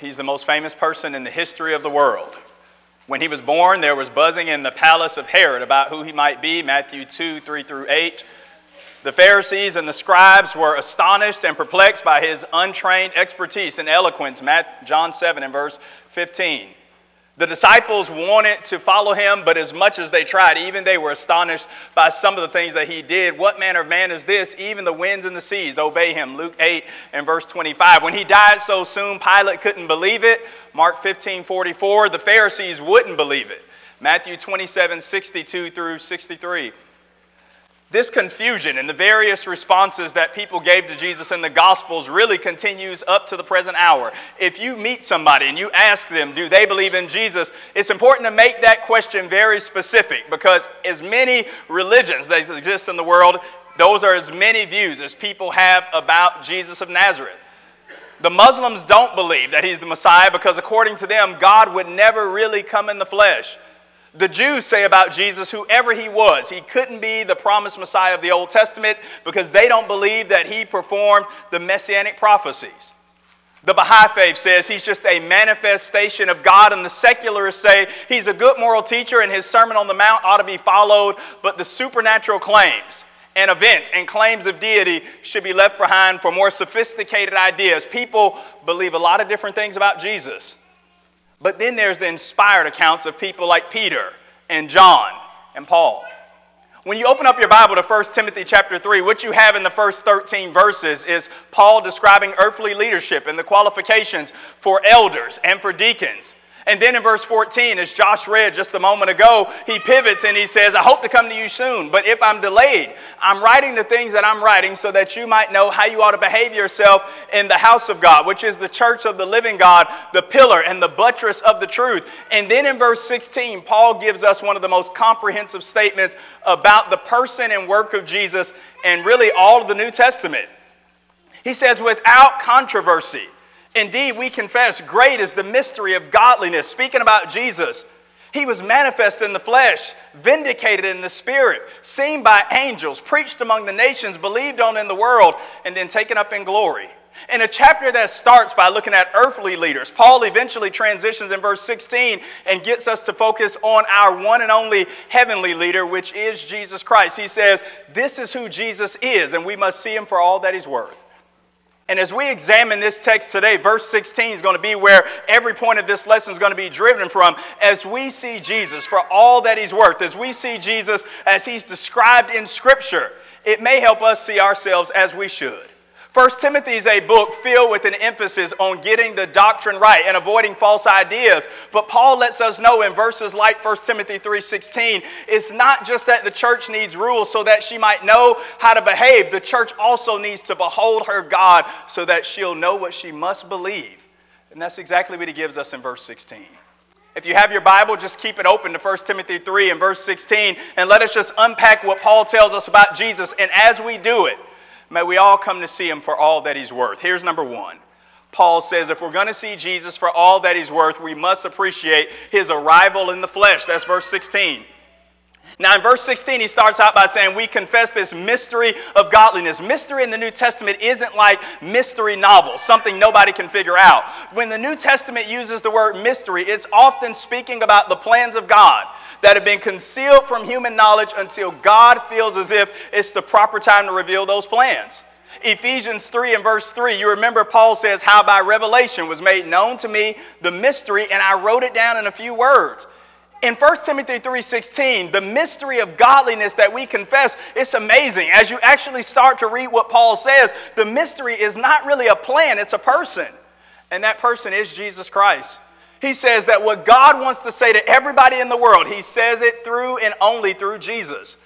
He's the most famous person in the history of the world. When he was born, there was buzzing in the palace of Herod about who he might be, Matthew 2 3 through 8. The Pharisees and the scribes were astonished and perplexed by his untrained expertise and eloquence, John 7 and verse 15. The disciples wanted to follow him, but as much as they tried, even they were astonished by some of the things that he did. What manner of man is this? Even the winds and the seas obey him. Luke 8 and verse 25. When he died so soon, Pilate couldn't believe it. Mark 15 44. The Pharisees wouldn't believe it. Matthew 27 62 through 63. This confusion and the various responses that people gave to Jesus in the Gospels really continues up to the present hour. If you meet somebody and you ask them, do they believe in Jesus, it's important to make that question very specific because as many religions that exist in the world, those are as many views as people have about Jesus of Nazareth. The Muslims don't believe that he's the Messiah because, according to them, God would never really come in the flesh. The Jews say about Jesus, whoever he was, he couldn't be the promised Messiah of the Old Testament because they don't believe that he performed the messianic prophecies. The Baha'i faith says he's just a manifestation of God, and the secularists say he's a good moral teacher and his Sermon on the Mount ought to be followed, but the supernatural claims and events and claims of deity should be left behind for more sophisticated ideas. People believe a lot of different things about Jesus. But then there's the inspired accounts of people like Peter and John and Paul. When you open up your Bible to 1 Timothy chapter 3, what you have in the first 13 verses is Paul describing earthly leadership and the qualifications for elders and for deacons. And then in verse 14, as Josh read just a moment ago, he pivots and he says, I hope to come to you soon, but if I'm delayed, I'm writing the things that I'm writing so that you might know how you ought to behave yourself in the house of God, which is the church of the living God, the pillar and the buttress of the truth. And then in verse 16, Paul gives us one of the most comprehensive statements about the person and work of Jesus and really all of the New Testament. He says, without controversy, Indeed, we confess, great is the mystery of godliness. Speaking about Jesus, he was manifest in the flesh, vindicated in the spirit, seen by angels, preached among the nations, believed on in the world, and then taken up in glory. In a chapter that starts by looking at earthly leaders, Paul eventually transitions in verse 16 and gets us to focus on our one and only heavenly leader, which is Jesus Christ. He says, This is who Jesus is, and we must see him for all that he's worth. And as we examine this text today, verse 16 is going to be where every point of this lesson is going to be driven from. As we see Jesus for all that he's worth, as we see Jesus as he's described in Scripture, it may help us see ourselves as we should. First Timothy is a book filled with an emphasis on getting the doctrine right and avoiding false ideas. But Paul lets us know in verses like 1 Timothy 3:16, it's not just that the church needs rules so that she might know how to behave. The church also needs to behold her God so that she'll know what she must believe. And that's exactly what he gives us in verse 16. If you have your Bible, just keep it open to 1 Timothy 3 and verse 16, and let us just unpack what Paul tells us about Jesus. And as we do it, May we all come to see him for all that he's worth. Here's number one. Paul says if we're going to see Jesus for all that he's worth, we must appreciate his arrival in the flesh. That's verse 16. Now, in verse 16, he starts out by saying, We confess this mystery of godliness. Mystery in the New Testament isn't like mystery novels, something nobody can figure out. When the New Testament uses the word mystery, it's often speaking about the plans of God that have been concealed from human knowledge until God feels as if it's the proper time to reveal those plans. Ephesians 3 and verse 3, you remember Paul says, How by revelation was made known to me the mystery, and I wrote it down in a few words. In 1 Timothy 3:16, the mystery of godliness that we confess, it's amazing. As you actually start to read what Paul says, the mystery is not really a plan, it's a person. And that person is Jesus Christ. He says that what God wants to say to everybody in the world, he says it through and only through Jesus.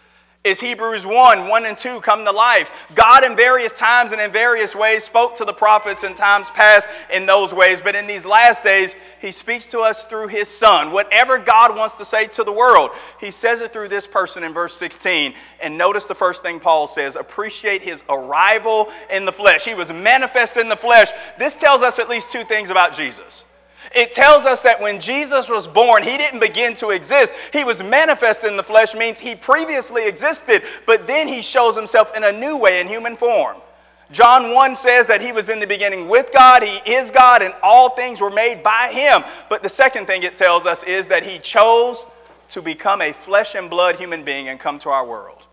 Is Hebrews 1, 1 and 2 come to life? God, in various times and in various ways, spoke to the prophets in times past in those ways, but in these last days, He speaks to us through His Son. Whatever God wants to say to the world, He says it through this person in verse 16. And notice the first thing Paul says appreciate His arrival in the flesh. He was manifest in the flesh. This tells us at least two things about Jesus. It tells us that when Jesus was born, he didn't begin to exist. He was manifest in the flesh, means he previously existed, but then he shows himself in a new way in human form. John 1 says that he was in the beginning with God, he is God, and all things were made by him. But the second thing it tells us is that he chose to become a flesh and blood human being and come to our world.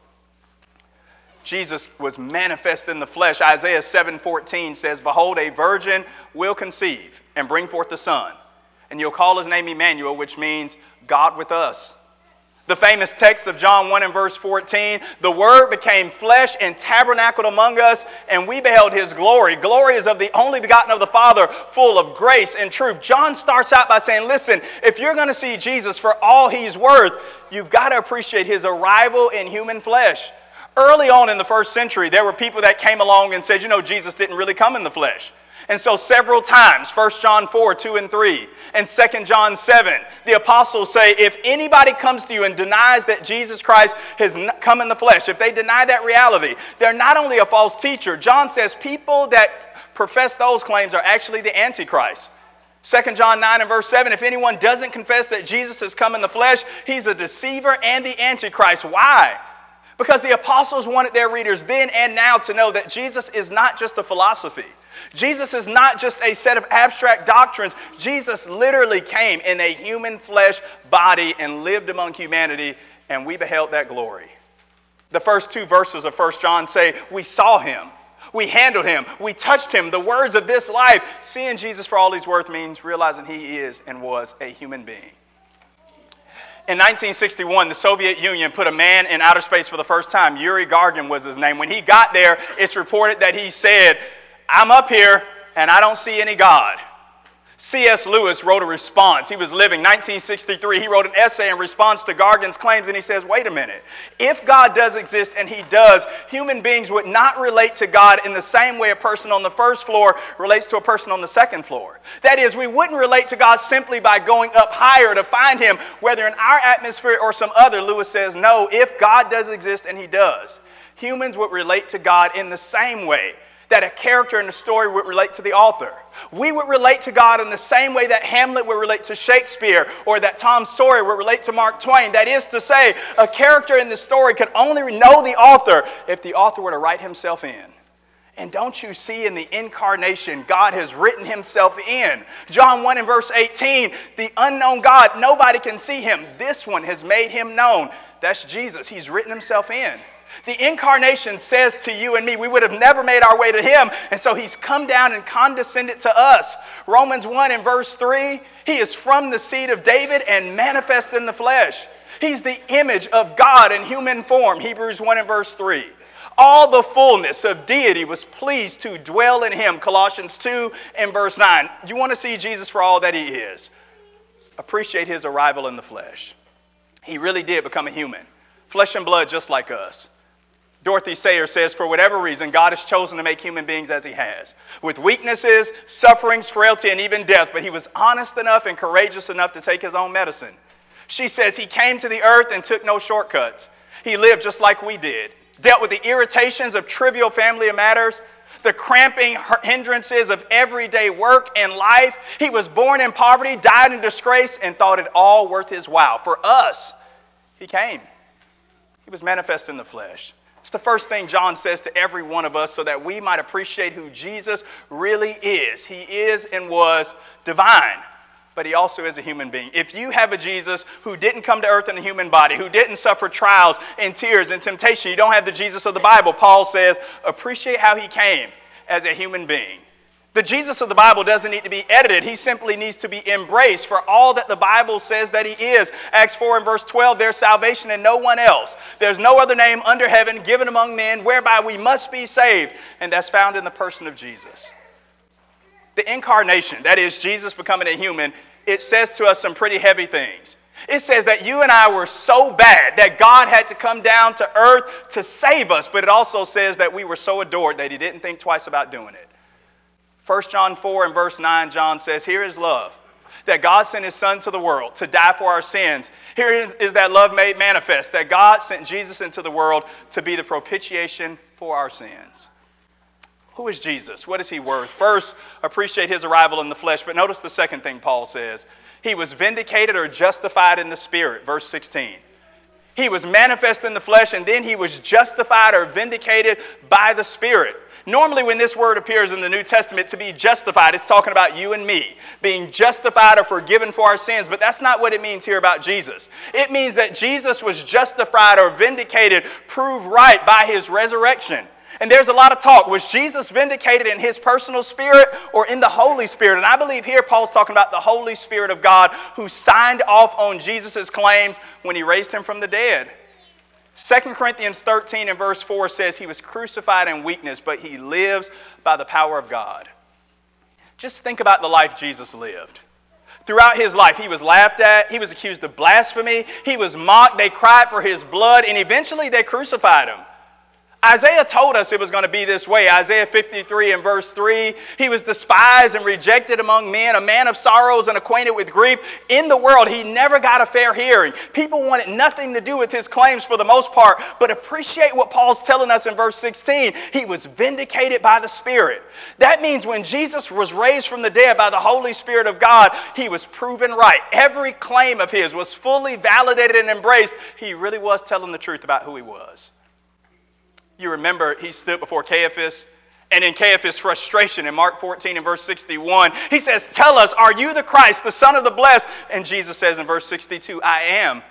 Jesus was manifest in the flesh. Isaiah 7:14 says, "Behold, a virgin will conceive and bring forth a son, and you'll call his name Emmanuel, which means God with us." The famous text of John 1 and verse 14 the Word became flesh and tabernacled among us, and we beheld his glory. Glory is of the only begotten of the Father, full of grace and truth. John starts out by saying, Listen, if you're going to see Jesus for all he's worth, you've got to appreciate his arrival in human flesh. Early on in the first century, there were people that came along and said, You know, Jesus didn't really come in the flesh. And so, several times, 1 John 4, 2 and 3, and 2 John 7, the apostles say, if anybody comes to you and denies that Jesus Christ has come in the flesh, if they deny that reality, they're not only a false teacher. John says people that profess those claims are actually the Antichrist. 2 John 9 and verse 7 if anyone doesn't confess that Jesus has come in the flesh, he's a deceiver and the Antichrist. Why? Because the apostles wanted their readers then and now to know that Jesus is not just a philosophy. Jesus is not just a set of abstract doctrines. Jesus literally came in a human flesh body and lived among humanity, and we beheld that glory. The first two verses of 1 John say, We saw him, we handled him, we touched him. The words of this life, seeing Jesus for all he's worth, means realizing he is and was a human being. In 1961, the Soviet Union put a man in outer space for the first time. Yuri Gagarin was his name. When he got there, it's reported that he said, I'm up here and I don't see any God. C.S. Lewis wrote a response. He was living 1963. He wrote an essay in response to Gagarin's claims, and he says, Wait a minute. If God does exist, and He does, human beings would not relate to God in the same way a person on the first floor relates to a person on the second floor. That is, we wouldn't relate to God simply by going up higher to find Him, whether in our atmosphere or some other. Lewis says, No, if God does exist, and He does, humans would relate to God in the same way that a character in the story would relate to the author. We would relate to God in the same way that Hamlet would relate to Shakespeare or that Tom Sawyer would relate to Mark Twain. That is to say, a character in the story could only know the author if the author were to write himself in. And don't you see in the incarnation, God has written himself in. John 1 and verse 18, the unknown God, nobody can see him. This one has made him known. That's Jesus. He's written himself in. The incarnation says to you and me, we would have never made our way to him, and so he's come down and condescended to us. Romans 1 and verse 3, he is from the seed of David and manifest in the flesh. He's the image of God in human form. Hebrews 1 and verse 3. All the fullness of deity was pleased to dwell in him. Colossians 2 and verse 9. You want to see Jesus for all that he is? Appreciate his arrival in the flesh. He really did become a human, flesh and blood just like us. Dorothy Sayers says, for whatever reason, God has chosen to make human beings as He has, with weaknesses, sufferings, frailty, and even death, but He was honest enough and courageous enough to take His own medicine. She says, He came to the earth and took no shortcuts. He lived just like we did, dealt with the irritations of trivial family matters, the cramping hindrances of everyday work and life. He was born in poverty, died in disgrace, and thought it all worth His while. For us, He came. He was manifest in the flesh. It's the first thing John says to every one of us so that we might appreciate who Jesus really is. He is and was divine, but he also is a human being. If you have a Jesus who didn't come to earth in a human body, who didn't suffer trials and tears and temptation, you don't have the Jesus of the Bible. Paul says, appreciate how he came as a human being. The Jesus of the Bible doesn't need to be edited. He simply needs to be embraced for all that the Bible says that he is. Acts 4 and verse 12, there's salvation in no one else. There's no other name under heaven given among men whereby we must be saved, and that's found in the person of Jesus. The incarnation, that is, Jesus becoming a human, it says to us some pretty heavy things. It says that you and I were so bad that God had to come down to earth to save us, but it also says that we were so adored that he didn't think twice about doing it. 1 John 4 and verse 9, John says, Here is love, that God sent his Son to the world to die for our sins. Here is that love made manifest, that God sent Jesus into the world to be the propitiation for our sins. Who is Jesus? What is he worth? First, appreciate his arrival in the flesh, but notice the second thing Paul says. He was vindicated or justified in the Spirit, verse 16. He was manifest in the flesh, and then he was justified or vindicated by the Spirit. Normally, when this word appears in the New Testament to be justified, it's talking about you and me being justified or forgiven for our sins, but that's not what it means here about Jesus. It means that Jesus was justified or vindicated, proved right by his resurrection. And there's a lot of talk. Was Jesus vindicated in his personal spirit or in the Holy Spirit? And I believe here Paul's talking about the Holy Spirit of God who signed off on Jesus' claims when he raised him from the dead. 2 Corinthians 13 and verse 4 says he was crucified in weakness, but he lives by the power of God. Just think about the life Jesus lived. Throughout his life, he was laughed at, he was accused of blasphemy, he was mocked, they cried for his blood, and eventually they crucified him. Isaiah told us it was going to be this way. Isaiah 53 and verse 3 He was despised and rejected among men, a man of sorrows and acquainted with grief. In the world, he never got a fair hearing. People wanted nothing to do with his claims for the most part, but appreciate what Paul's telling us in verse 16. He was vindicated by the Spirit. That means when Jesus was raised from the dead by the Holy Spirit of God, he was proven right. Every claim of his was fully validated and embraced. He really was telling the truth about who he was. You remember he stood before Caiaphas, and in Caiaphas' frustration in Mark 14 and verse 61, he says, Tell us, are you the Christ, the Son of the Blessed? And Jesus says in verse 62, I am.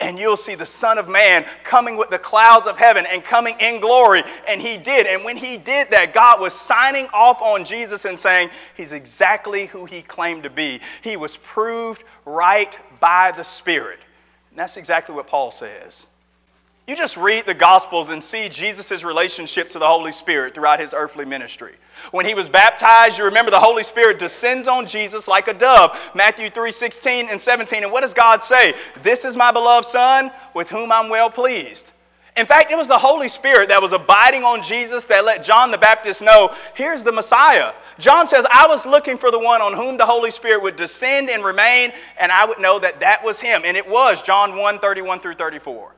And you'll see the Son of Man coming with the clouds of heaven and coming in glory. And he did. And when he did that, God was signing off on Jesus and saying, He's exactly who he claimed to be. He was proved right by the Spirit. And that's exactly what Paul says. You just read the Gospels and see Jesus' relationship to the Holy Spirit throughout his earthly ministry. When he was baptized, you remember the Holy Spirit descends on Jesus like a dove. Matthew 3 16 and 17. And what does God say? This is my beloved Son with whom I'm well pleased. In fact, it was the Holy Spirit that was abiding on Jesus that let John the Baptist know here's the Messiah. John says, I was looking for the one on whom the Holy Spirit would descend and remain, and I would know that that was him. And it was John 1 31 through 34.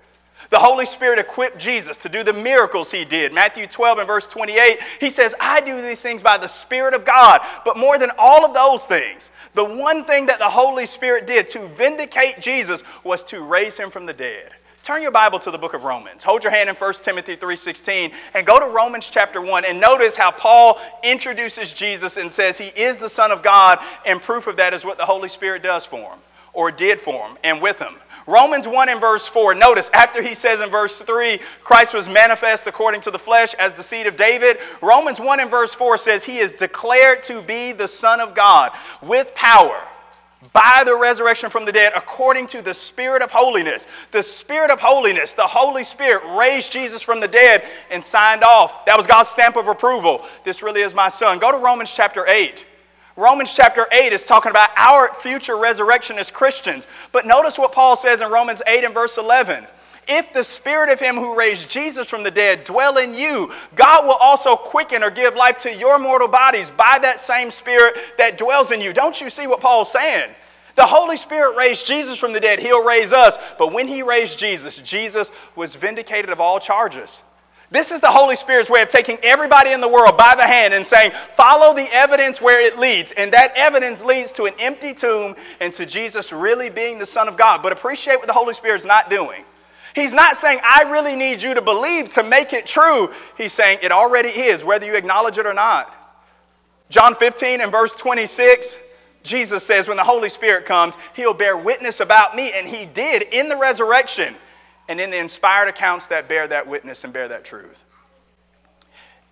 The Holy Spirit equipped Jesus to do the miracles he did. Matthew 12 and verse 28, he says, I do these things by the Spirit of God. But more than all of those things, the one thing that the Holy Spirit did to vindicate Jesus was to raise him from the dead. Turn your Bible to the book of Romans. Hold your hand in 1 Timothy 3:16 and go to Romans chapter 1 and notice how Paul introduces Jesus and says he is the son of God and proof of that is what the Holy Spirit does for him or did for him and with him. Romans 1 and verse 4. Notice, after he says in verse 3, Christ was manifest according to the flesh as the seed of David, Romans 1 and verse 4 says, He is declared to be the Son of God with power by the resurrection from the dead according to the Spirit of holiness. The Spirit of holiness, the Holy Spirit, raised Jesus from the dead and signed off. That was God's stamp of approval. This really is my Son. Go to Romans chapter 8. Romans chapter 8 is talking about our future resurrection as Christians. But notice what Paul says in Romans 8 and verse 11. If the spirit of him who raised Jesus from the dead dwell in you, God will also quicken or give life to your mortal bodies by that same spirit that dwells in you. Don't you see what Paul's saying? The Holy Spirit raised Jesus from the dead. He'll raise us. But when he raised Jesus, Jesus was vindicated of all charges. This is the Holy Spirit's way of taking everybody in the world by the hand and saying, follow the evidence where it leads. And that evidence leads to an empty tomb and to Jesus really being the Son of God. But appreciate what the Holy Spirit's not doing. He's not saying, I really need you to believe to make it true. He's saying, it already is, whether you acknowledge it or not. John 15 and verse 26, Jesus says, when the Holy Spirit comes, he'll bear witness about me. And he did in the resurrection and in the inspired accounts that bear that witness and bear that truth.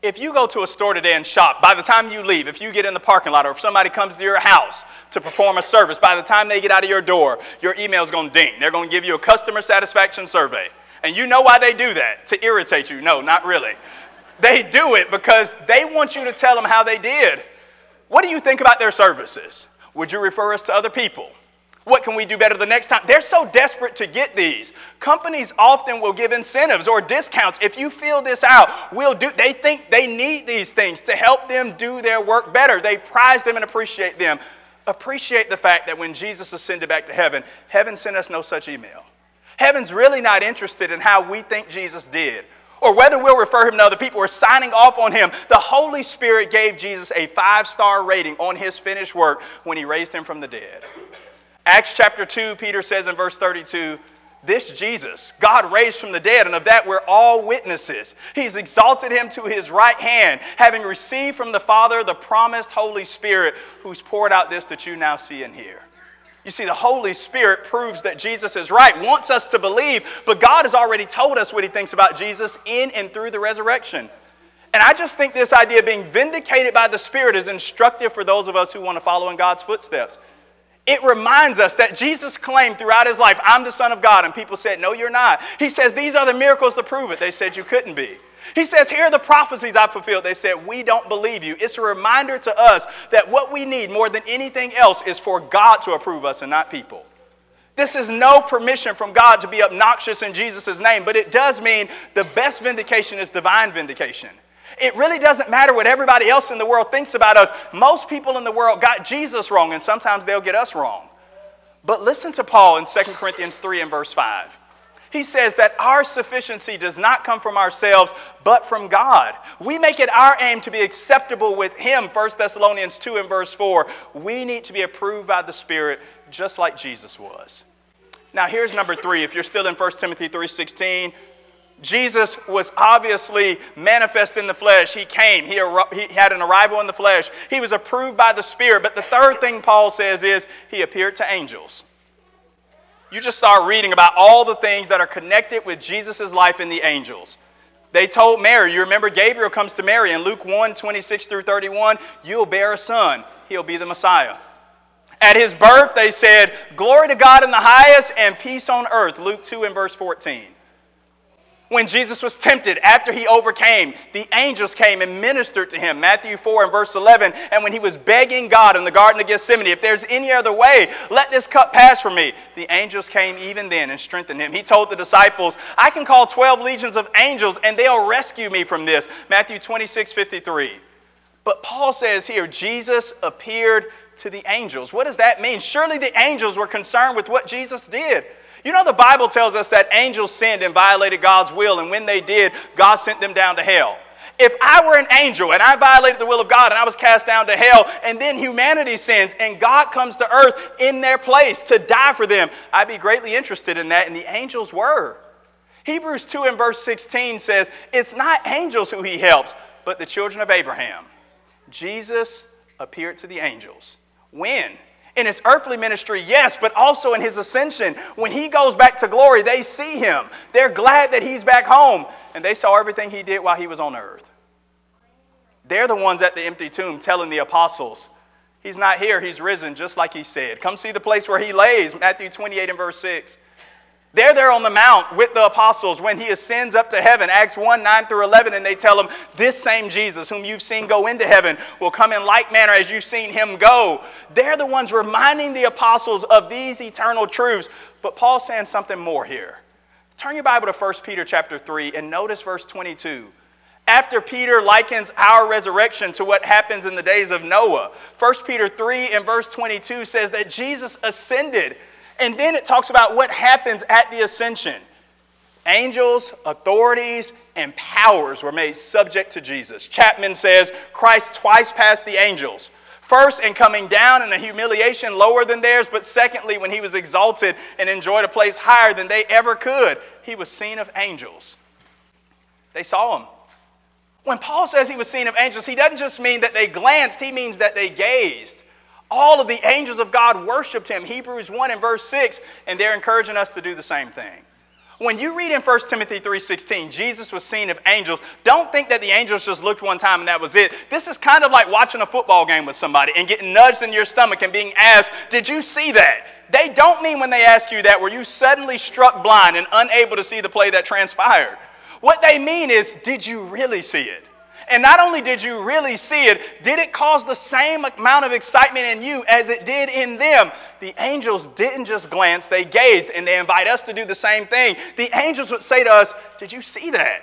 If you go to a store today and shop, by the time you leave, if you get in the parking lot or if somebody comes to your house to perform a service, by the time they get out of your door, your email is going to ding. They're going to give you a customer satisfaction survey. And you know why they do that? To irritate you. No, not really. They do it because they want you to tell them how they did. What do you think about their services? Would you refer us to other people? What can we do better the next time? They're so desperate to get these. Companies often will give incentives or discounts. If you fill this out, we'll do they think they need these things to help them do their work better. They prize them and appreciate them. Appreciate the fact that when Jesus ascended back to heaven, heaven sent us no such email. Heaven's really not interested in how we think Jesus did or whether we'll refer him to other people or signing off on him. The Holy Spirit gave Jesus a five star rating on his finished work when he raised him from the dead. Acts chapter 2, Peter says in verse 32, This Jesus, God raised from the dead, and of that we're all witnesses. He's exalted him to his right hand, having received from the Father the promised Holy Spirit, who's poured out this that you now see and hear. You see, the Holy Spirit proves that Jesus is right, wants us to believe, but God has already told us what he thinks about Jesus in and through the resurrection. And I just think this idea of being vindicated by the Spirit is instructive for those of us who want to follow in God's footsteps. It reminds us that Jesus claimed throughout his life, I'm the Son of God. And people said, No, you're not. He says, These are the miracles to prove it. They said, You couldn't be. He says, Here are the prophecies I've fulfilled. They said, We don't believe you. It's a reminder to us that what we need more than anything else is for God to approve us and not people. This is no permission from God to be obnoxious in Jesus' name, but it does mean the best vindication is divine vindication. It really doesn't matter what everybody else in the world thinks about us. Most people in the world got Jesus wrong, and sometimes they'll get us wrong. But listen to Paul in 2 Corinthians 3 and verse 5. He says that our sufficiency does not come from ourselves, but from God. We make it our aim to be acceptable with Him, 1 Thessalonians 2 and verse 4. We need to be approved by the Spirit, just like Jesus was. Now, here's number three. If you're still in 1 Timothy 3.16, Jesus was obviously manifest in the flesh. He came. He, he had an arrival in the flesh. He was approved by the Spirit. But the third thing Paul says is he appeared to angels. You just start reading about all the things that are connected with Jesus' life in the angels. They told Mary, you remember Gabriel comes to Mary in Luke 1 26 through 31, you'll bear a son. He'll be the Messiah. At his birth, they said, Glory to God in the highest and peace on earth. Luke 2 and verse 14 when Jesus was tempted, after he overcame, the angels came and ministered to him. Matthew 4 and verse 11. And when he was begging God in the Garden of Gethsemane, if there's any other way, let this cup pass from me. The angels came even then and strengthened him. He told the disciples, I can call 12 legions of angels and they'll rescue me from this. Matthew 26, 53. But Paul says here, Jesus appeared to the angels. What does that mean? Surely the angels were concerned with what Jesus did. You know, the Bible tells us that angels sinned and violated God's will, and when they did, God sent them down to hell. If I were an angel and I violated the will of God and I was cast down to hell, and then humanity sins and God comes to earth in their place to die for them, I'd be greatly interested in that, and the angels were. Hebrews 2 and verse 16 says, It's not angels who he helps, but the children of Abraham. Jesus appeared to the angels. When? In his earthly ministry, yes, but also in his ascension. When he goes back to glory, they see him. They're glad that he's back home, and they saw everything he did while he was on earth. They're the ones at the empty tomb telling the apostles, He's not here, he's risen, just like he said. Come see the place where he lays, Matthew 28 and verse 6. They're there on the mount with the apostles when he ascends up to heaven, Acts 1 9 through 11, and they tell him, This same Jesus, whom you've seen go into heaven, will come in like manner as you've seen him go. They're the ones reminding the apostles of these eternal truths. But Paul's saying something more here. Turn your Bible to 1 Peter chapter 3 and notice verse 22. After Peter likens our resurrection to what happens in the days of Noah, 1 Peter 3 and verse 22 says that Jesus ascended and then it talks about what happens at the ascension. Angels, authorities, and powers were made subject to Jesus. Chapman says Christ twice passed the angels. First, in coming down in a humiliation lower than theirs, but secondly, when he was exalted and enjoyed a place higher than they ever could, he was seen of angels. They saw him. When Paul says he was seen of angels, he doesn't just mean that they glanced, he means that they gazed. All of the angels of God worshiped him, Hebrews 1 and verse 6, and they're encouraging us to do the same thing. When you read in 1 Timothy 3:16, Jesus was seen of angels, don't think that the angels just looked one time and that was it. This is kind of like watching a football game with somebody and getting nudged in your stomach and being asked, "Did you see that?" They don't mean when they ask you that were you suddenly struck blind and unable to see the play that transpired. What they mean is, did you really see it? And not only did you really see it, did it cause the same amount of excitement in you as it did in them? The angels didn't just glance, they gazed, and they invite us to do the same thing. The angels would say to us, Did you see that?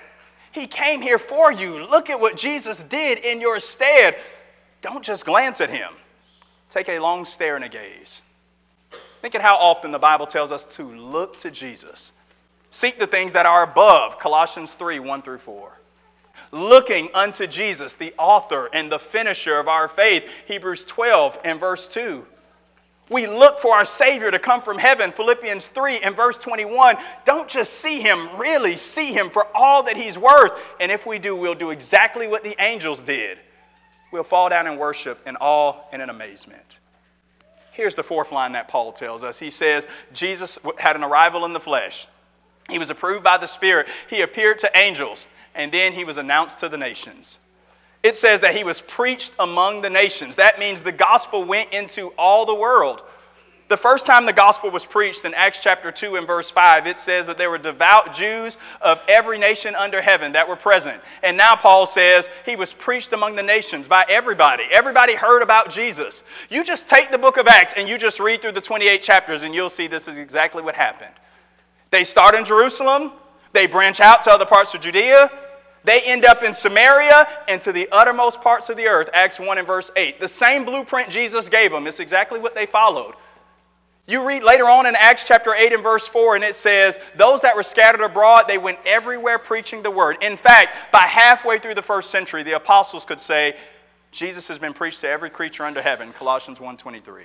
He came here for you. Look at what Jesus did in your stead. Don't just glance at him, take a long stare and a gaze. Think of how often the Bible tells us to look to Jesus. Seek the things that are above, Colossians 3 1 through 4 looking unto Jesus, the author and the finisher of our faith. Hebrews 12 and verse 2. We look for our Savior to come from heaven. Philippians 3 and verse 21. Don't just see Him, really see Him for all that He's worth. And if we do, we'll do exactly what the angels did. We'll fall down and worship in awe and in amazement. Here's the fourth line that Paul tells us. He says, Jesus had an arrival in the flesh. He was approved by the Spirit. He appeared to angels, and then he was announced to the nations it says that he was preached among the nations. That means the gospel went into all the world. The first time the gospel was preached in Acts chapter 2 and verse 5, it says that there were devout Jews of every nation under heaven that were present. And now Paul says he was preached among the nations by everybody. Everybody heard about Jesus. You just take the book of Acts and you just read through the 28 chapters and you'll see this is exactly what happened. They start in Jerusalem, they branch out to other parts of Judea, they end up in Samaria and to the uttermost parts of the earth, Acts 1 and verse 8. The same blueprint Jesus gave them. It's exactly what they followed. You read later on in Acts chapter 8 and verse 4, and it says, Those that were scattered abroad, they went everywhere preaching the word. In fact, by halfway through the first century, the apostles could say, Jesus has been preached to every creature under heaven, Colossians 1.23.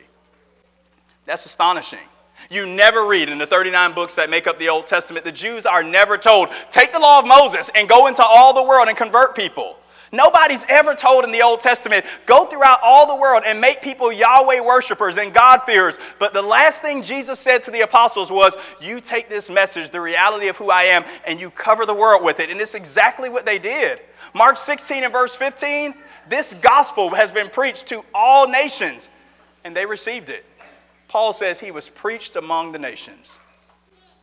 That's astonishing. You never read in the 39 books that make up the Old Testament, the Jews are never told, take the law of Moses and go into all the world and convert people. Nobody's ever told in the Old Testament, go throughout all the world and make people Yahweh worshipers and God-fearers. But the last thing Jesus said to the apostles was, you take this message, the reality of who I am, and you cover the world with it. And it's exactly what they did. Mark 16 and verse 15, this gospel has been preached to all nations, and they received it. Paul says he was preached among the nations.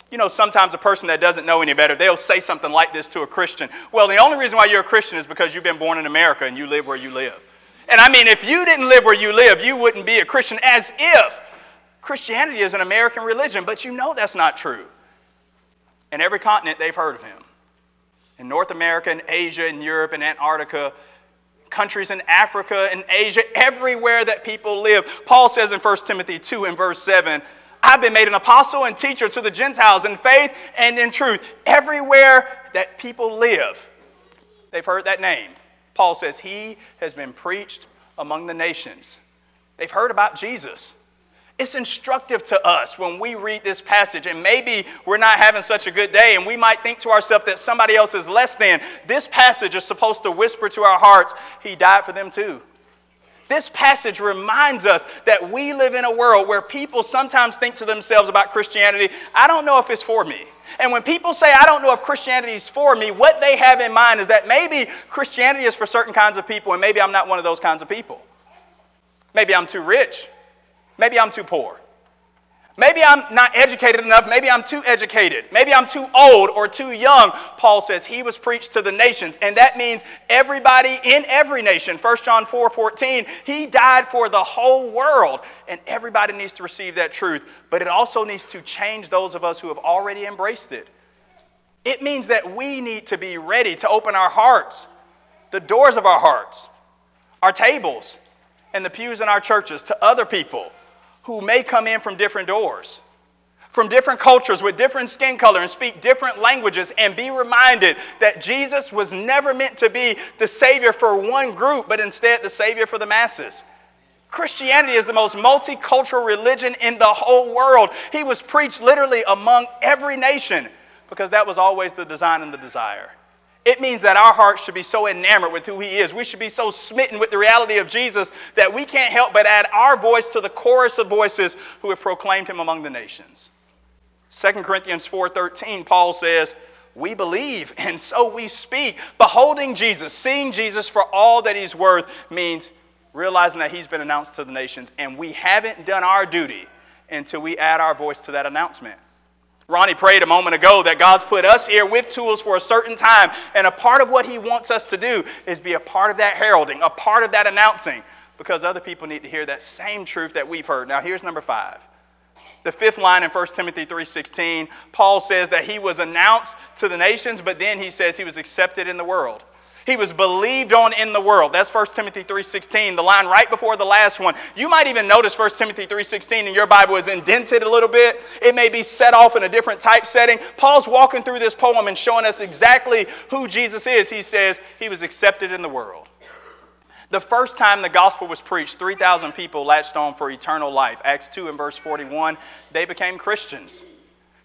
You know, sometimes a person that doesn't know any better, they'll say something like this to a Christian. Well, the only reason why you're a Christian is because you've been born in America and you live where you live. And I mean, if you didn't live where you live, you wouldn't be a Christian, as if Christianity is an American religion. But you know that's not true. In every continent, they've heard of him. In North America, and Asia, and Europe, and Antarctica, countries in Africa and Asia, everywhere that people live. Paul says in 1 Timothy 2 and verse 7, I've been made an apostle and teacher to the Gentiles in faith and in truth. Everywhere that people live, they've heard that name. Paul says he has been preached among the nations. They've heard about Jesus. It's instructive to us when we read this passage, and maybe we're not having such a good day, and we might think to ourselves that somebody else is less than. This passage is supposed to whisper to our hearts, He died for them too. This passage reminds us that we live in a world where people sometimes think to themselves about Christianity, I don't know if it's for me. And when people say, I don't know if Christianity is for me, what they have in mind is that maybe Christianity is for certain kinds of people, and maybe I'm not one of those kinds of people. Maybe I'm too rich. Maybe I'm too poor. Maybe I'm not educated enough. Maybe I'm too educated. Maybe I'm too old or too young. Paul says he was preached to the nations. And that means everybody in every nation. 1 John 4 14, he died for the whole world. And everybody needs to receive that truth. But it also needs to change those of us who have already embraced it. It means that we need to be ready to open our hearts, the doors of our hearts, our tables, and the pews in our churches to other people who may come in from different doors, from different cultures with different skin color and speak different languages, and be reminded that Jesus was never meant to be the Savior for one group, but instead the Savior for the masses. Christianity is the most multicultural religion in the whole world. He was preached literally among every nation because that was always the design and the desire. It means that our hearts should be so enamored with who He is. We should be so smitten with the reality of Jesus that we can't help but add our voice to the chorus of voices who have proclaimed Him among the nations. 2 Corinthians 4:13, Paul says, "We believe and so we speak, beholding Jesus, seeing Jesus for all that He's worth means realizing that He's been announced to the nations, and we haven't done our duty until we add our voice to that announcement." Ronnie prayed a moment ago that God's put us here with tools for a certain time, and a part of what He wants us to do is be a part of that heralding, a part of that announcing, because other people need to hear that same truth that we've heard. Now, here's number five. The fifth line in 1 Timothy 3:16, Paul says that he was announced to the nations, but then he says he was accepted in the world. He was believed on in the world. That's 1 Timothy 3.16, the line right before the last one. You might even notice 1 Timothy 3.16 in your Bible is indented a little bit. It may be set off in a different type setting. Paul's walking through this poem and showing us exactly who Jesus is. He says he was accepted in the world. The first time the gospel was preached, 3,000 people latched on for eternal life. Acts 2 and verse 41, they became Christians.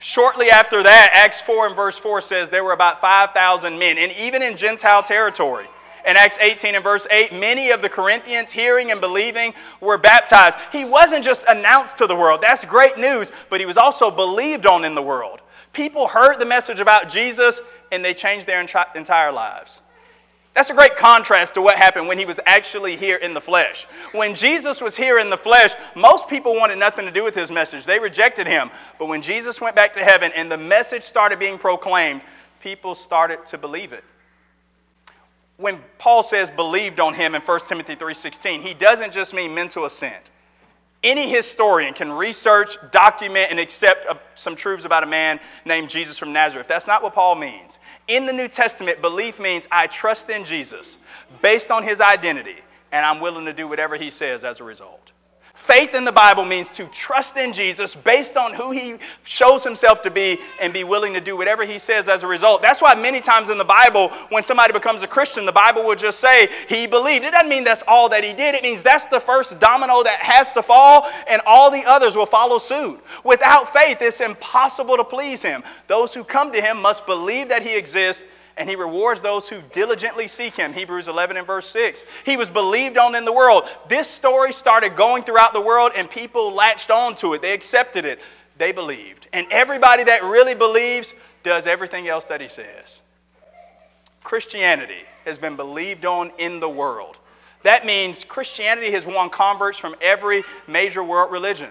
Shortly after that, Acts 4 and verse 4 says there were about 5,000 men, and even in Gentile territory. In Acts 18 and verse 8, many of the Corinthians, hearing and believing, were baptized. He wasn't just announced to the world. That's great news, but he was also believed on in the world. People heard the message about Jesus and they changed their entire lives. That's a great contrast to what happened when he was actually here in the flesh. When Jesus was here in the flesh, most people wanted nothing to do with his message. They rejected him. But when Jesus went back to heaven and the message started being proclaimed, people started to believe it. When Paul says believed on him in 1 Timothy 3:16, he doesn't just mean mental assent. Any historian can research, document, and accept uh, some truths about a man named Jesus from Nazareth. That's not what Paul means. In the New Testament, belief means I trust in Jesus based on his identity, and I'm willing to do whatever he says as a result. Faith in the Bible means to trust in Jesus based on who he shows himself to be and be willing to do whatever he says as a result. That's why many times in the Bible, when somebody becomes a Christian, the Bible will just say he believed. It doesn't mean that's all that he did. It means that's the first domino that has to fall and all the others will follow suit. Without faith, it's impossible to please him. Those who come to him must believe that he exists and he rewards those who diligently seek him. Hebrews 11 and verse 6. He was believed on in the world. This story started going throughout the world, and people latched on to it. They accepted it. They believed. And everybody that really believes does everything else that he says. Christianity has been believed on in the world. That means Christianity has won converts from every major world religion.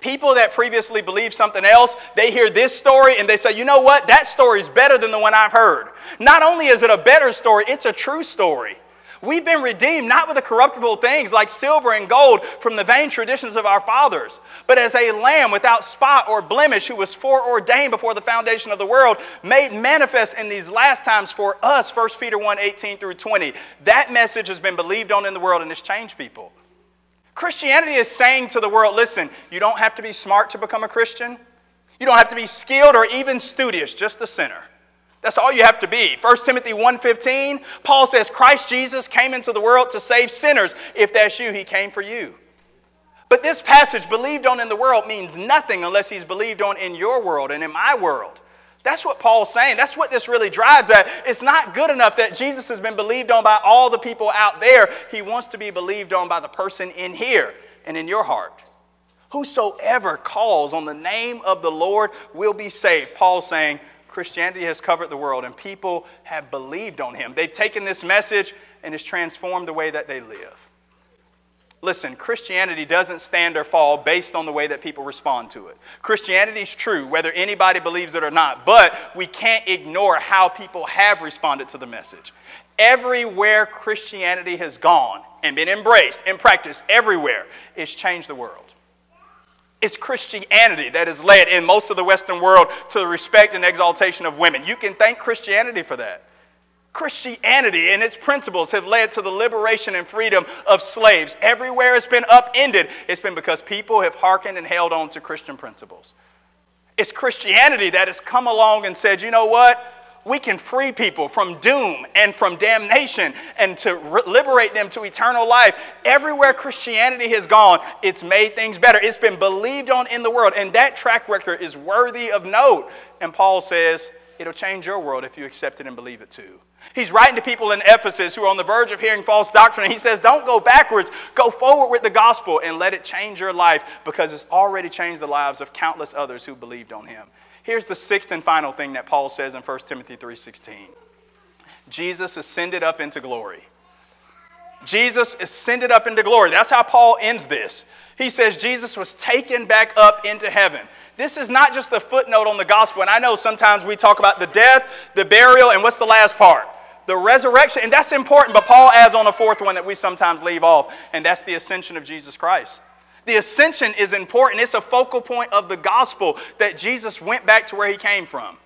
People that previously believed something else, they hear this story and they say, you know what? That story is better than the one I've heard. Not only is it a better story, it's a true story. We've been redeemed not with the corruptible things like silver and gold from the vain traditions of our fathers, but as a lamb without spot or blemish who was foreordained before the foundation of the world, made manifest in these last times for us, 1 Peter 1 18 through 20. That message has been believed on in the world and has changed people. Christianity is saying to the world listen, you don't have to be smart to become a Christian. You don't have to be skilled or even studious, just a sinner. That's all you have to be. 1 Timothy 1:15, Paul says Christ Jesus came into the world to save sinners. If that's you, he came for you. But this passage believed on in the world means nothing unless he's believed on in your world and in my world. That's what Paul's saying. That's what this really drives at. It's not good enough that Jesus has been believed on by all the people out there. He wants to be believed on by the person in here and in your heart. Whosoever calls on the name of the Lord will be saved. Paul's saying Christianity has covered the world and people have believed on him. They've taken this message and it's transformed the way that they live. Listen, Christianity doesn't stand or fall based on the way that people respond to it. Christianity is true, whether anybody believes it or not, but we can't ignore how people have responded to the message. Everywhere Christianity has gone and been embraced and practiced, everywhere, it's changed the world. It's Christianity that has led in most of the Western world to the respect and exaltation of women. You can thank Christianity for that. Christianity and its principles have led to the liberation and freedom of slaves. Everywhere it's been upended, it's been because people have hearkened and held on to Christian principles. It's Christianity that has come along and said, you know what? We can free people from doom and from damnation and to re- liberate them to eternal life. Everywhere Christianity has gone, it's made things better. It's been believed on in the world, and that track record is worthy of note. And Paul says, it'll change your world if you accept it and believe it too. He's writing to people in Ephesus who are on the verge of hearing false doctrine. And he says, Don't go backwards, go forward with the gospel and let it change your life because it's already changed the lives of countless others who believed on him. Here's the sixth and final thing that Paul says in 1 Timothy 3:16. Jesus ascended up into glory. Jesus ascended up into glory. That's how Paul ends this. He says Jesus was taken back up into heaven. This is not just a footnote on the gospel. And I know sometimes we talk about the death, the burial, and what's the last part? The resurrection. And that's important, but Paul adds on a fourth one that we sometimes leave off, and that's the ascension of Jesus Christ. The ascension is important. It's a focal point of the gospel that Jesus went back to where he came from.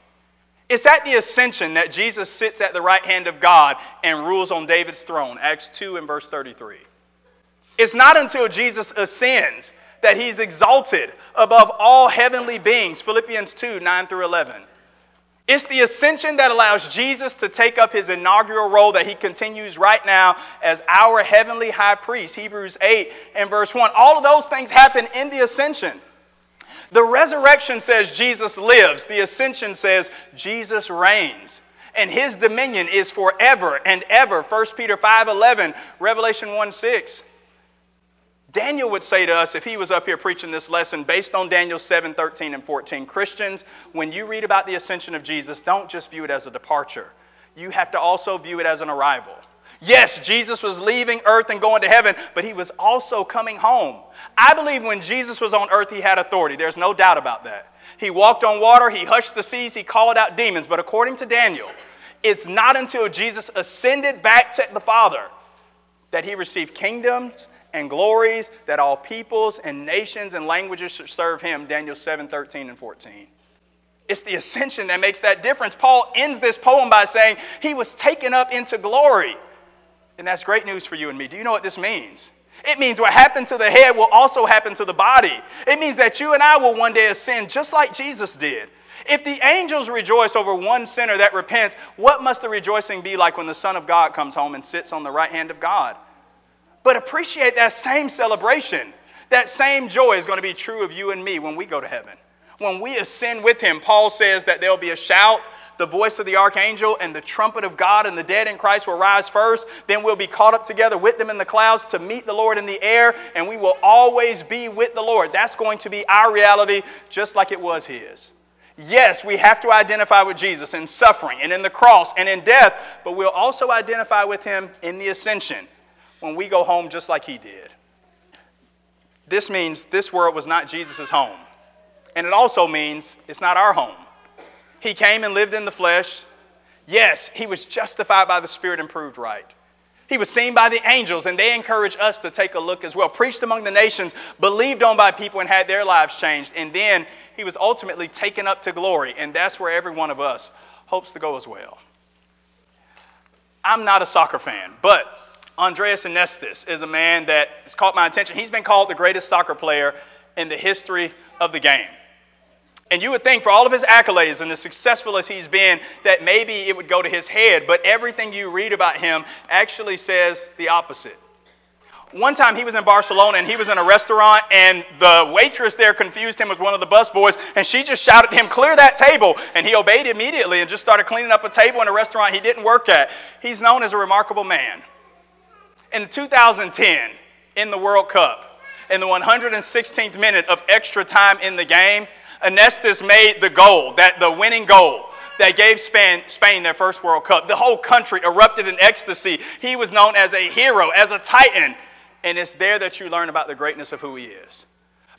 It's at the ascension that Jesus sits at the right hand of God and rules on David's throne. Acts 2 and verse 33. It's not until Jesus ascends that he's exalted above all heavenly beings. Philippians 2 9 through 11. It's the ascension that allows Jesus to take up his inaugural role that he continues right now as our heavenly high priest. Hebrews 8 and verse 1. All of those things happen in the ascension. The resurrection says Jesus lives, the ascension says Jesus reigns. And his dominion is forever and ever. 1 Peter 5:11, Revelation 1 6. Daniel would say to us if he was up here preaching this lesson based on Daniel 7 13 and 14 Christians, when you read about the ascension of Jesus, don't just view it as a departure. You have to also view it as an arrival. Yes, Jesus was leaving earth and going to heaven, but he was also coming home. I believe when Jesus was on earth, he had authority. There's no doubt about that. He walked on water, he hushed the seas, he called out demons. But according to Daniel, it's not until Jesus ascended back to the Father that he received kingdoms and glories that all peoples and nations and languages should serve him. Daniel 7 13 and 14. It's the ascension that makes that difference. Paul ends this poem by saying he was taken up into glory. And that's great news for you and me. Do you know what this means? It means what happened to the head will also happen to the body. It means that you and I will one day ascend just like Jesus did. If the angels rejoice over one sinner that repents, what must the rejoicing be like when the Son of God comes home and sits on the right hand of God? But appreciate that same celebration. That same joy is going to be true of you and me when we go to heaven. When we ascend with him, Paul says that there'll be a shout, the voice of the archangel, and the trumpet of God, and the dead in Christ will rise first. Then we'll be caught up together with them in the clouds to meet the Lord in the air, and we will always be with the Lord. That's going to be our reality, just like it was his. Yes, we have to identify with Jesus in suffering and in the cross and in death, but we'll also identify with him in the ascension when we go home just like he did. This means this world was not Jesus' home. And it also means it's not our home. He came and lived in the flesh. Yes, he was justified by the Spirit and proved right. He was seen by the angels, and they encourage us to take a look as well. Preached among the nations, believed on by people, and had their lives changed. And then he was ultimately taken up to glory, and that's where every one of us hopes to go as well. I'm not a soccer fan, but Andreas Iniesta is a man that has caught my attention. He's been called the greatest soccer player in the history of the game. And you would think, for all of his accolades and as successful as he's been, that maybe it would go to his head, but everything you read about him actually says the opposite. One time he was in Barcelona and he was in a restaurant, and the waitress there confused him with one of the busboys, and she just shouted at him, Clear that table! And he obeyed immediately and just started cleaning up a table in a restaurant he didn't work at. He's known as a remarkable man in 2010 in the World Cup, in the 116th minute of extra time in the game, Iniesta made the goal, that the winning goal that gave Spain, Spain their first World Cup. The whole country erupted in ecstasy. He was known as a hero, as a titan, and it's there that you learn about the greatness of who he is.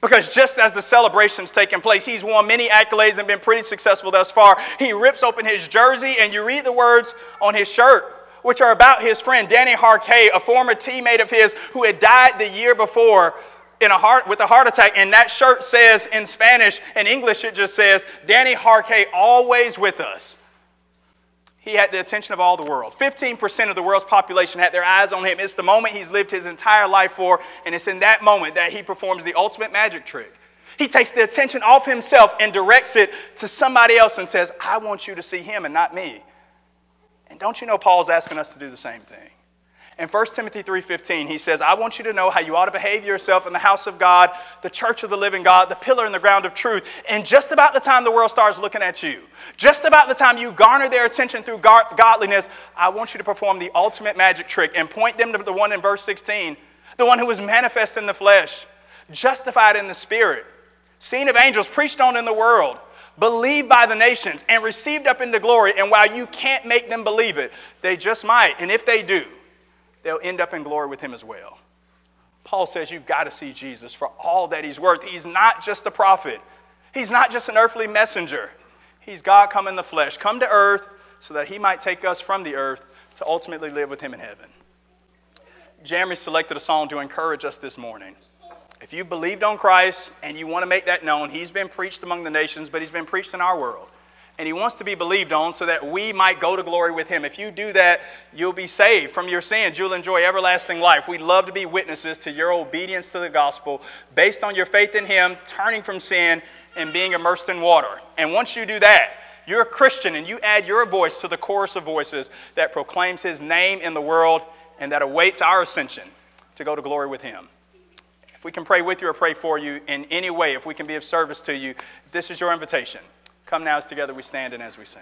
Because just as the celebration's taking place, he's won many accolades and been pretty successful thus far. He rips open his jersey, and you read the words on his shirt which are about his friend Dani Jarque, a former teammate of his who had died the year before in a heart with a heart attack. And that shirt says in Spanish, in English it just says, Dani Jarque always with us. He had the attention of all the world. 15% of the world's population had their eyes on him. It's the moment he's lived his entire life for, and it's in that moment that he performs the ultimate magic trick. He takes the attention off himself and directs it to somebody else and says, I want you to see him and not me. And don't you know Paul's asking us to do the same thing? In 1 Timothy 3:15, he says, "I want you to know how you ought to behave yourself in the house of God, the church of the living God, the pillar and the ground of truth." And just about the time the world starts looking at you, just about the time you garner their attention through godliness, I want you to perform the ultimate magic trick and point them to the one in verse 16, the one who was manifest in the flesh, justified in the spirit, seen of angels, preached on in the world, believed by the nations, and received up into glory. And while you can't make them believe it, they just might. And if they do, they'll end up in glory with him as well. Paul says you've got to see Jesus for all that he's worth. He's not just a prophet, he's not just an earthly messenger. He's God come in the flesh, come to earth so that he might take us from the earth to ultimately live with him in heaven. Jeremy selected a song to encourage us this morning. If you believed on Christ and you want to make that known, He's been preached among the nations, but He's been preached in our world. And He wants to be believed on so that we might go to glory with Him. If you do that, you'll be saved from your sins. You'll enjoy everlasting life. We'd love to be witnesses to your obedience to the gospel based on your faith in Him, turning from sin, and being immersed in water. And once you do that, you're a Christian and you add your voice to the chorus of voices that proclaims his name in the world and that awaits our ascension to go to glory with him. If we can pray with you or pray for you in any way, if we can be of service to you, this is your invitation, come now as together we stand and as we sing.